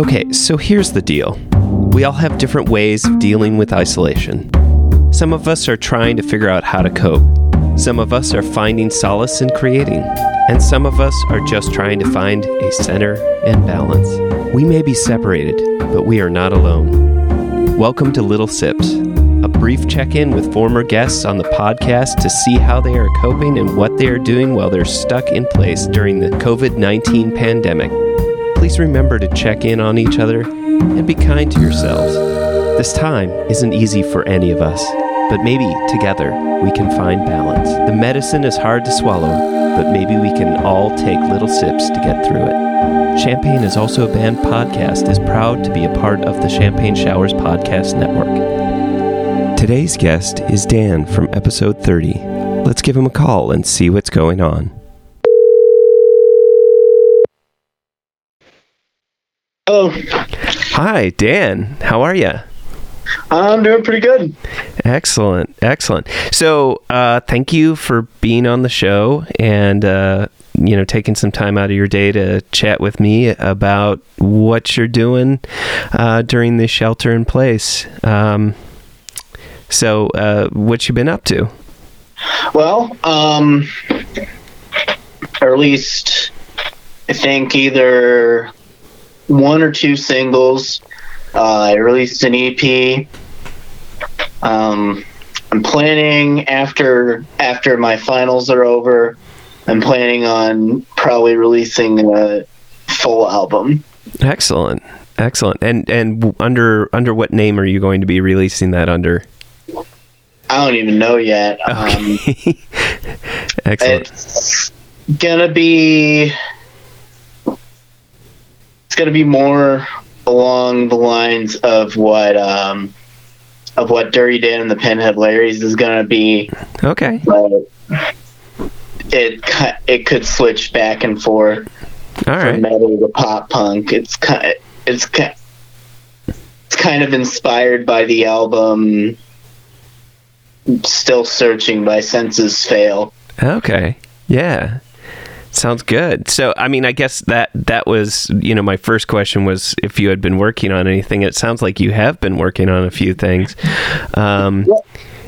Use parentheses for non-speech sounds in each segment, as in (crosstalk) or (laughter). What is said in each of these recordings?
Okay, so here's the deal. We all have different ways of dealing with isolation. Some of us are trying to figure out how to cope. Some of us are finding solace in creating. And some of us are just trying to find a center and balance. We may be separated, but we are not alone. Welcome to Little Sips, a brief check in with former guests on the podcast to see how they are coping and what they are doing while they're stuck in place during the COVID 19 pandemic. Please remember to check in on each other and be kind to yourselves. This time isn't easy for any of us, but maybe together we can find balance. The medicine is hard to swallow, but maybe we can all take little sips to get through it. Champaign is also a band podcast is proud to be a part of the Champagne Showers podcast network. Today's guest is Dan from episode 30. Let's give him a call and see what's going on. Hello. Hi, Dan. How are you? I'm doing pretty good. Excellent, excellent. So, uh, thank you for being on the show and uh, you know taking some time out of your day to chat with me about what you're doing uh, during the shelter in place. Um, so, uh, what you been up to? Well, um, or at least I think either one or two singles. Uh, I released an EP. Um, I'm planning after after my finals are over. I'm planning on probably releasing a full album. Excellent, excellent. And and under under what name are you going to be releasing that under? I don't even know yet. Um, (laughs) excellent. It's gonna be it's gonna be more along the lines of what um of what Dirty Dan and the Pinhead Larrys is gonna be, Okay. but it it could switch back and forth All from right. metal to pop punk. It's kind it's ki- it's kind of inspired by the album Still Searching by Senses Fail. Okay. Yeah. Sounds good. So, I mean, I guess that that was, you know, my first question was if you had been working on anything. It sounds like you have been working on a few things. Um,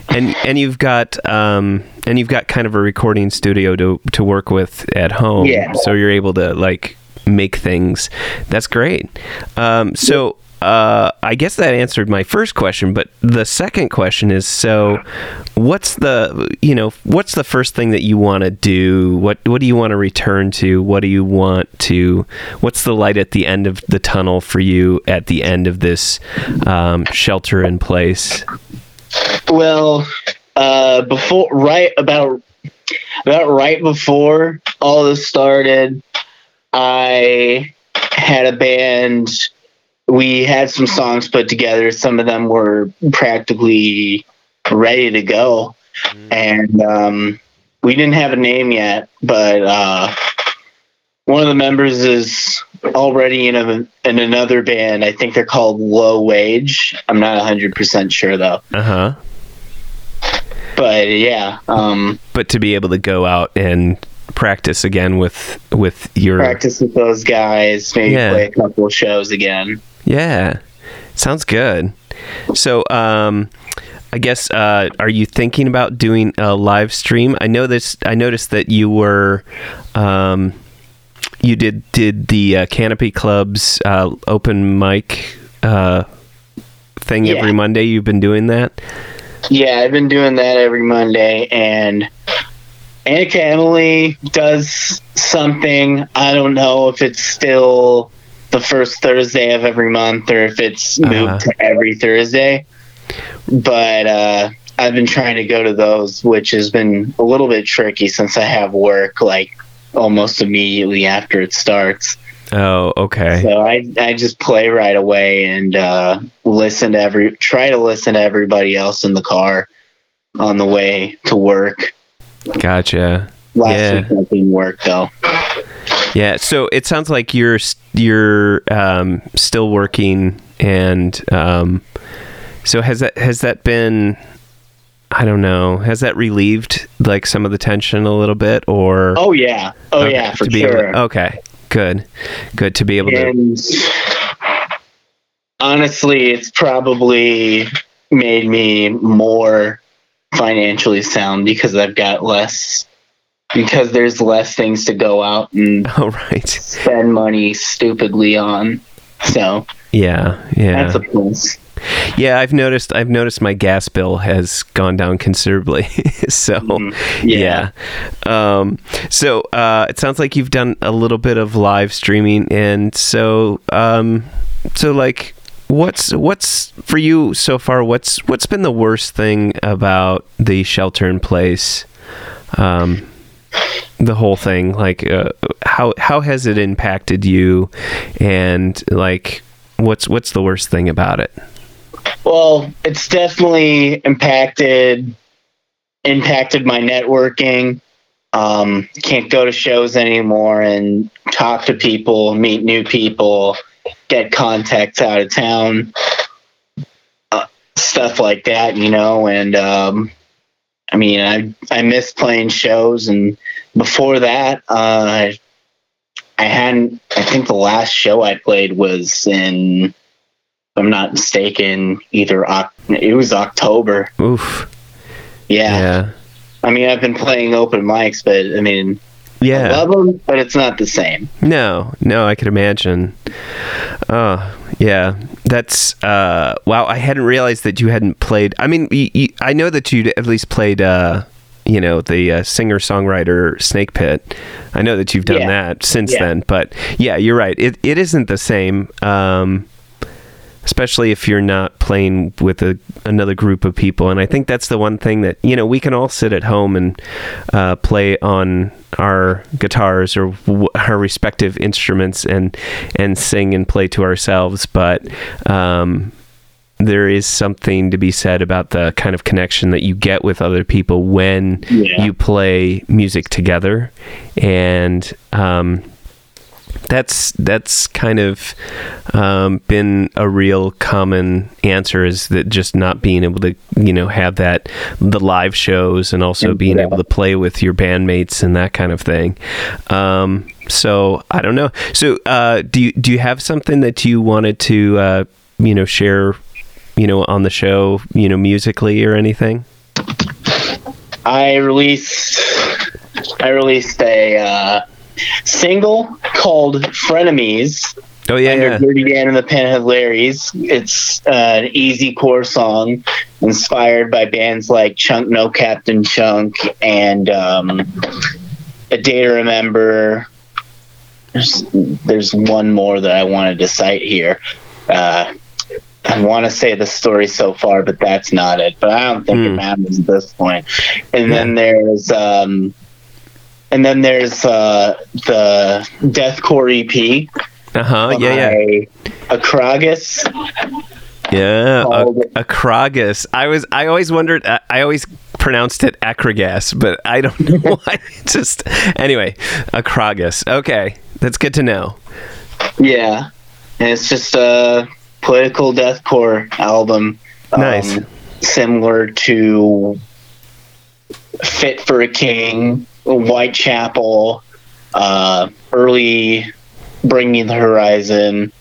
and and you've got um, and you've got kind of a recording studio to to work with at home. Yeah. So you're able to like make things. That's great. Um, so uh, I guess that answered my first question, but the second question is so what's the you know what's the first thing that you want to do what what do you want to return to what do you want to what's the light at the end of the tunnel for you at the end of this um, shelter in place Well, uh, before right about about right before all this started, I had a band. We had some songs put together. Some of them were practically ready to go, and um, we didn't have a name yet. But uh, one of the members is already in a in another band. I think they're called Low Wage. I'm not 100 percent sure though uh-huh but yeah, um, but to be able to go out and practice again with with your practice with those guys, maybe Yeah. play a couple shows again. Yeah. Sounds good. So, um, I guess, uh, are you thinking about doing a live stream? I know this, I noticed that you were, um, you did, did the uh, Canopy Club's, uh, open mic, uh, thing Yeah. every Monday. You've been doing that? Yeah, I've been doing that every Monday, and Annika Emily does something. I don't know if it's still the first Thursday of every month or if it's moved Uh-huh. to every Thursday. But uh, I've been trying to go to those, which has been a little bit tricky since I have work like almost immediately after it starts. Oh, okay. So I I just play right away and uh, listen to every try to listen to everybody else in the car on the way to work. Gotcha. Last Yeah. week that didn't work though. Yeah, so it sounds like you're you're um, still working, and um, so has that has that been? I don't know. Has that relieved like some of the tension a little bit, or Oh yeah, oh Okay, yeah, for to be able- sure. okay, good, good to be able to. honestly, it's probably made me more financially sound because I've got less because there's less things to go out and (laughs) Oh, right. spend money stupidly on. So Yeah, yeah. that's a plus. Yeah, I've noticed. I've noticed my gas bill has gone down considerably. (laughs) so, Mhm. yeah. Um, so uh, it sounds like you've done a little bit of live streaming, and so, um, so like, what's what's for you so far? What's what's been the worst thing about the shelter in place? Um, the whole thing, like, uh, how how has it impacted you, and like, what's what's the worst thing about it? Well, it's definitely impacted impacted my networking. Um, can't go to shows anymore and talk to people, meet new people, get contacts out of town, uh, stuff like that, you know. And um, I mean, I I miss playing shows, and before that, uh, I hadn't. I think the last show I played was in if I'm not mistaken, either it was October. Oof. Yeah. Yeah. I mean, I've been playing open mics, but I mean, I Yeah. love them, but it's not the same. No, no, I could imagine. Oh, yeah. That's uh wow, I hadn't realized that you hadn't played. I mean, y y I know that you'd at least played uh you know, the uh, singer-songwriter Snake Pit. I know that you've done Yeah. that since Yeah. then, but yeah, you're right. It it isn't the same. Um especially if you're not playing with a, another group of people. And I think that's the one thing that you know we can all sit at home and uh, play on our guitars or w- our respective instruments and and sing and play to ourselves, but. Um, there is something to be said about the kind of connection that you get with other people when Yeah. you play music together, and um, that's that's kind of um, been a real common answer is that just not being able to you know have that the live shows and also being able to play with your bandmates and that kind of thing. Um, so I don't know. So uh, do you do you have something that you wanted to uh, you know share you know on the show you know musically or anything? I released I released a uh, single called "Frenemies" Oh yeah, under yeah. Dirty Dan and the Pinhead Larrys. It's uh, an easy core song inspired by bands like Chunk No Captain Chunk and um, A Day to Remember. There's, there's one more that I wanted to cite here. Uh, I want to say the story so far, but that's not it. But I don't think Hmm. it matters at this point. And then there's um, and then there's uh, the Deathcore EP Uh huh. Yeah, yeah. Acragus. Yeah, a, called- a I was. I always wondered. I, I always pronounced it Akragas, but I don't (laughs) know why. Just anyway, a Kragus. Okay, that's good to know. Yeah, and it's just a political deathcore album. um, Nice. similar to Fit for a King, Whitechapel, uh, early Bring Me the Horizon,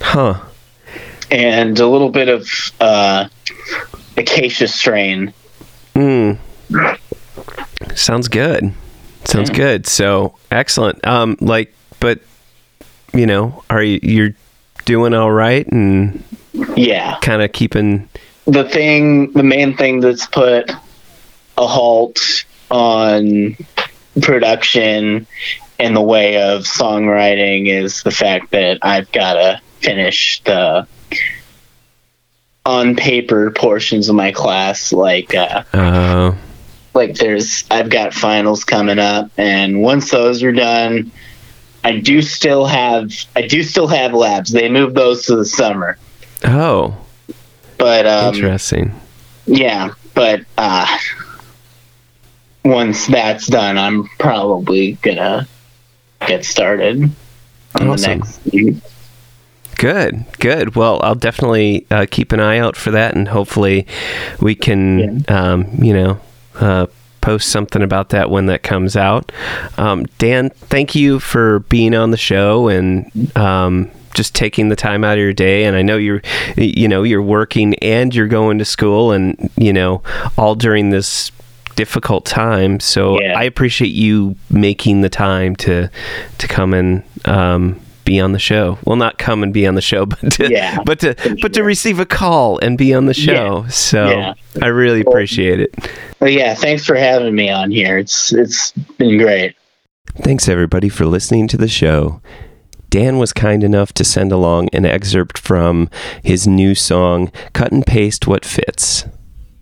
Huh. and a little bit of uh, Acacia Strain. Hmm. Sounds good. Sounds good. So excellent. Um, like, but you know, are you you're doing all right and Yeah. kind of keeping? the thing, the main thing that's put a halt on production in the way of songwriting is the fact that I've got to finish the on paper portions of my class like uh, Uh, like there's I've got finals coming up and once those are done I do still have I do still have labs. They moved those to the summer. Oh, but um interesting. Yeah, but uh, once that's done, I'm probably gonna get started on Awesome. the next. Good, good. Well, I'll definitely uh, keep an eye out for that, and hopefully, we can, um, you know, uh, post something about that when that comes out. Um, Dan, thank you for being on the show and um, just taking the time out of your day. And I know you're, you know, you're working and you're going to school, and you know, all during this difficult time. So Yeah. I appreciate you making the time to to come and um, be on the show. Well, not come and be on the show, (laughs) but to, Yeah. but to but to receive a call and be on the show. So Yeah. I really appreciate it. But yeah, thanks for having me on here. It's it's been great. Thanks everybody for listening to the show. Dan was kind enough to send along an excerpt from his new song, Cut and Paste What Fits.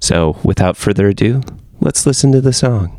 So, without further ado, let's listen to the song.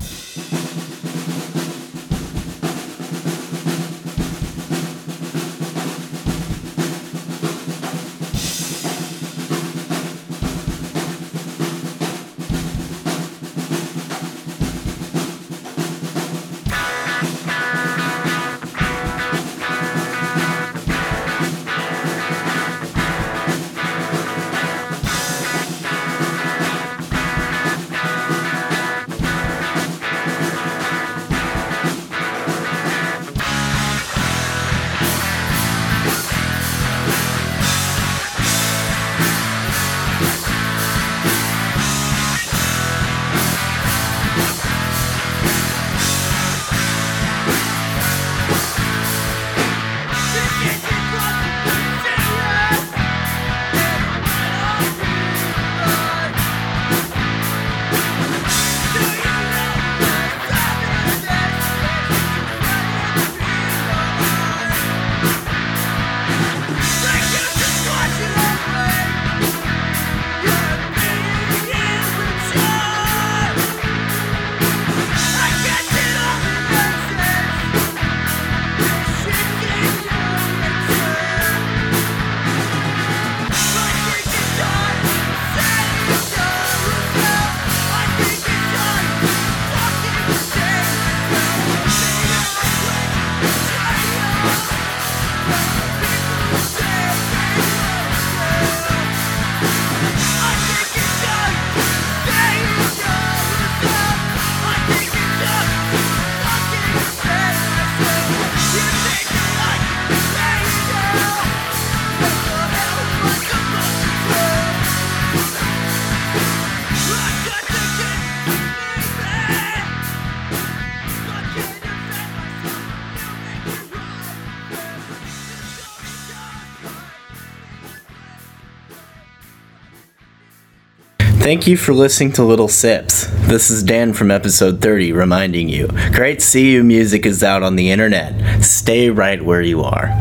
Thank you for listening to Little Sips. This is Dan from episode 30 reminding you Great CU music is out on the internet. Stay right where you are.